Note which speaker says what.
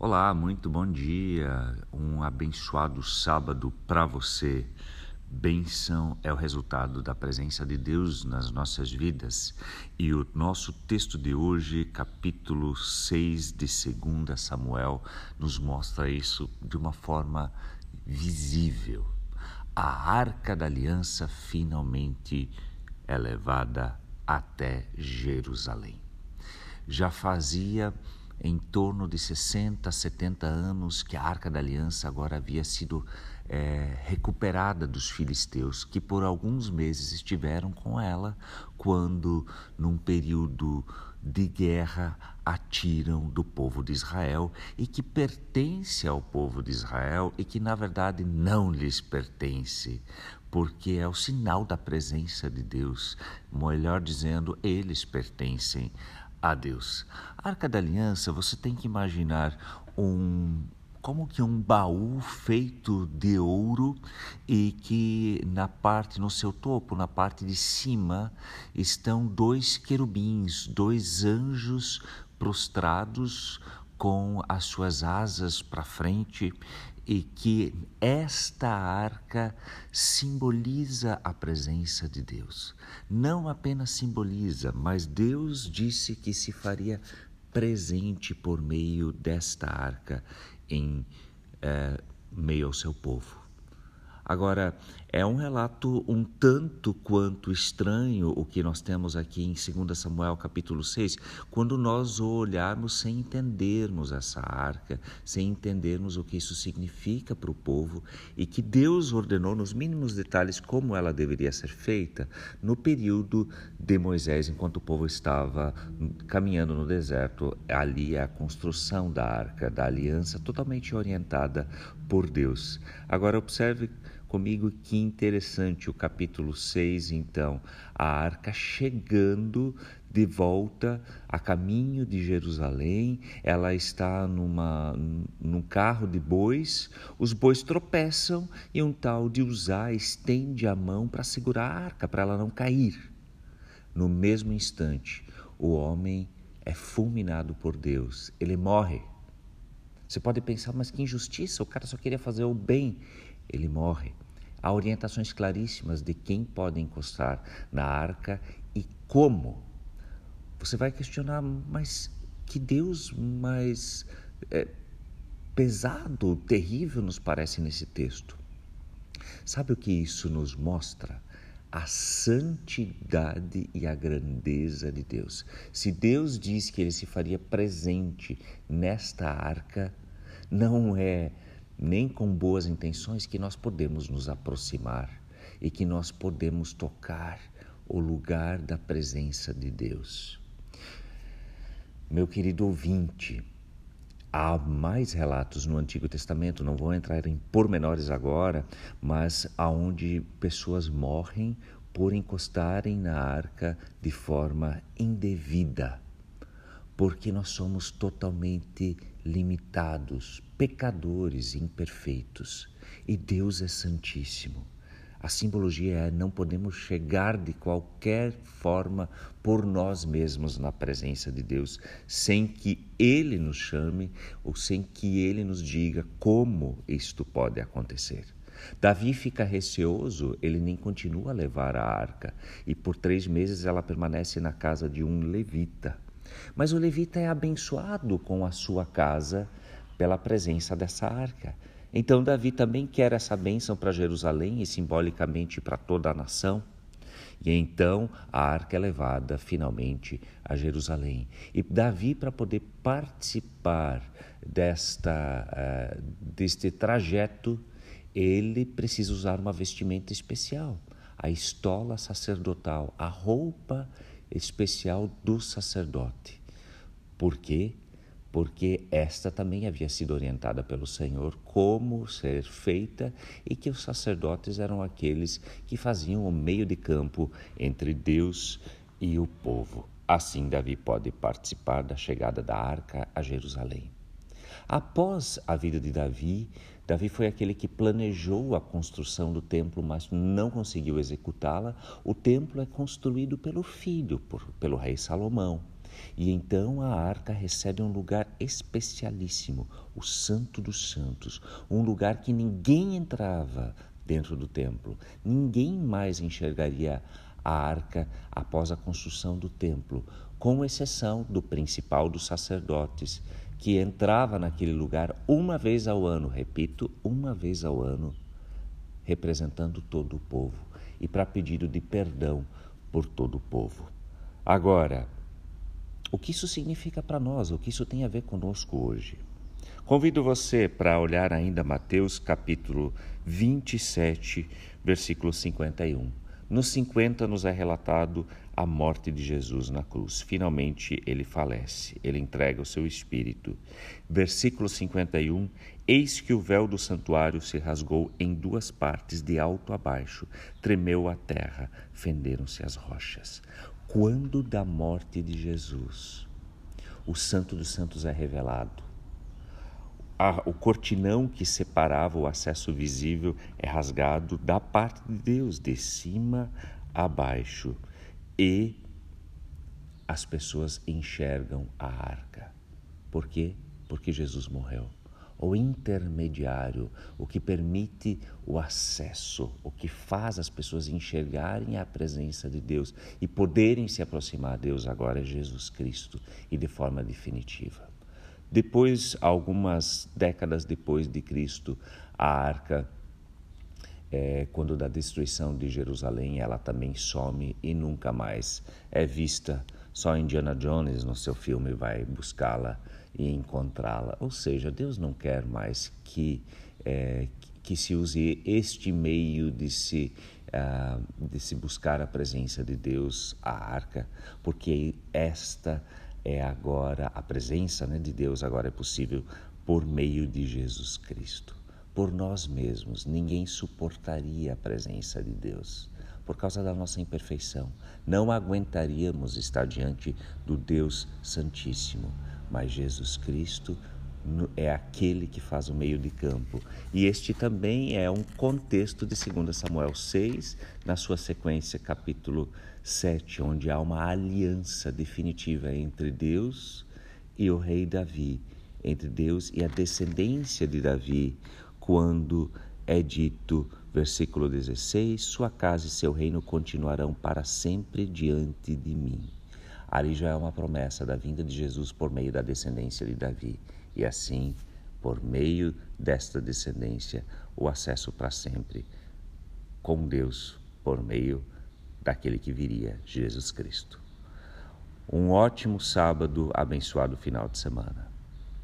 Speaker 1: Olá, muito bom dia. Um abençoado sábado para você. Benção é o resultado da presença de Deus nas nossas vidas. E o nosso texto de hoje, capítulo 6 de 2 Samuel, nos mostra isso de uma forma visível. A arca da aliança finalmente é levada até Jerusalém. Já fazia em torno de 60, 70 anos que a Arca da Aliança agora havia sido é, recuperada dos filisteus, que por alguns meses estiveram com ela, quando, num período de guerra, atiram do povo de Israel e que pertence ao povo de Israel e que, na verdade, não lhes pertence, porque é o sinal da presença de Deus. Melhor dizendo, eles pertencem a Deus. A Arca da Aliança, você tem que imaginar um como que um baú feito de ouro e que na parte no seu topo, na parte de cima, estão dois querubins, dois anjos prostrados com as suas asas para frente e que esta arca simboliza a presença de Deus. Não apenas simboliza, mas Deus disse que se faria presente por meio desta arca em é, meio ao seu povo. Agora, é um relato um tanto quanto estranho o que nós temos aqui em 2 Samuel capítulo 6, quando nós o olharmos sem entendermos essa arca, sem entendermos o que isso significa para o povo e que Deus ordenou nos mínimos detalhes como ela deveria ser feita no período de Moisés, enquanto o povo estava caminhando no deserto. Ali é a construção da arca, da aliança totalmente orientada por Deus. Agora, observe comigo que interessante o capítulo 6, então, a arca chegando de volta a caminho de Jerusalém, ela está numa, num carro de bois, os bois tropeçam e um tal de Uzá estende a mão para segurar a arca, para ela não cair. No mesmo instante, o homem é fulminado por Deus, ele morre. Você pode pensar, mas que injustiça, o cara só queria fazer o bem. Ele morre. Há orientações claríssimas de quem pode encostar na arca e como. Você vai questionar, mas que Deus mais é, pesado, terrível nos parece nesse texto. Sabe o que isso nos mostra? A santidade e a grandeza de Deus. Se Deus diz que ele se faria presente nesta arca, não é nem com boas intenções que nós podemos nos aproximar e que nós podemos tocar o lugar da presença de Deus. Meu querido ouvinte, há mais relatos no Antigo Testamento, não vou entrar em pormenores agora, mas aonde pessoas morrem por encostarem na arca de forma indevida porque nós somos totalmente limitados, pecadores imperfeitos e Deus é Santíssimo. A simbologia é não podemos chegar de qualquer forma por nós mesmos na presença de Deus, sem que Ele nos chame ou sem que Ele nos diga como isto pode acontecer. Davi fica receoso, ele nem continua a levar a arca, e por três meses ela permanece na casa de um levita. Mas o levita é abençoado com a sua casa pela presença dessa arca. Então Davi também quer essa bênção para Jerusalém e simbolicamente para toda a nação. E então a arca é levada finalmente a Jerusalém. E Davi, para poder participar desta, uh, deste trajeto, ele precisa usar uma vestimenta especial, a estola sacerdotal, a roupa especial do sacerdote. Por quê? Porque esta também havia sido orientada pelo Senhor como ser feita e que os sacerdotes eram aqueles que faziam o meio de campo entre Deus e o povo. Assim, Davi pode participar da chegada da arca a Jerusalém. Após a vida de Davi, Davi foi aquele que planejou a construção do templo, mas não conseguiu executá-la. O templo é construído pelo filho, por, pelo rei Salomão. E então a arca recebe um lugar especialíssimo, o Santo dos Santos, um lugar que ninguém entrava dentro do templo. Ninguém mais enxergaria a arca após a construção do templo, com exceção do principal dos sacerdotes, que entrava naquele lugar uma vez ao ano, repito, uma vez ao ano, representando todo o povo e para pedido de perdão por todo o povo. Agora, o que isso significa para nós? O que isso tem a ver conosco hoje? Convido você para olhar ainda Mateus capítulo 27, versículo 51. No 50 nos é relatado a morte de Jesus na cruz. Finalmente ele falece, ele entrega o seu espírito. Versículo 51: Eis que o véu do santuário se rasgou em duas partes, de alto a baixo, tremeu a terra, fenderam-se as rochas quando da morte de Jesus o Santo dos Santos é revelado. o cortinão que separava o acesso visível é rasgado da parte de Deus, de cima a baixo, e as pessoas enxergam a arca. Por quê? Porque Jesus morreu o intermediário, o que permite o acesso, o que faz as pessoas enxergarem a presença de Deus e poderem se aproximar a Deus agora é Jesus Cristo e de forma definitiva. Depois, algumas décadas depois de Cristo, a arca, é, quando da destruição de Jerusalém, ela também some e nunca mais é vista. Só Indiana Jones, no seu filme, vai buscá-la e encontrá-la. Ou seja, Deus não quer mais que, é, que se use este meio de se, uh, de se buscar a presença de Deus, a arca, porque esta é agora, a presença né, de Deus agora é possível por meio de Jesus Cristo. Por nós mesmos, ninguém suportaria a presença de Deus por causa da nossa imperfeição. Não aguentaríamos estar diante do Deus Santíssimo mas Jesus Cristo é aquele que faz o meio de campo. E este também é um contexto de 2 Samuel 6, na sua sequência, capítulo 7, onde há uma aliança definitiva entre Deus e o rei Davi, entre Deus e a descendência de Davi, quando é dito, versículo 16: Sua casa e seu reino continuarão para sempre diante de mim. Ali já é uma promessa da vinda de Jesus por meio da descendência de Davi. E assim, por meio desta descendência, o acesso para sempre com Deus por meio daquele que viria, Jesus Cristo. Um ótimo sábado, abençoado final de semana.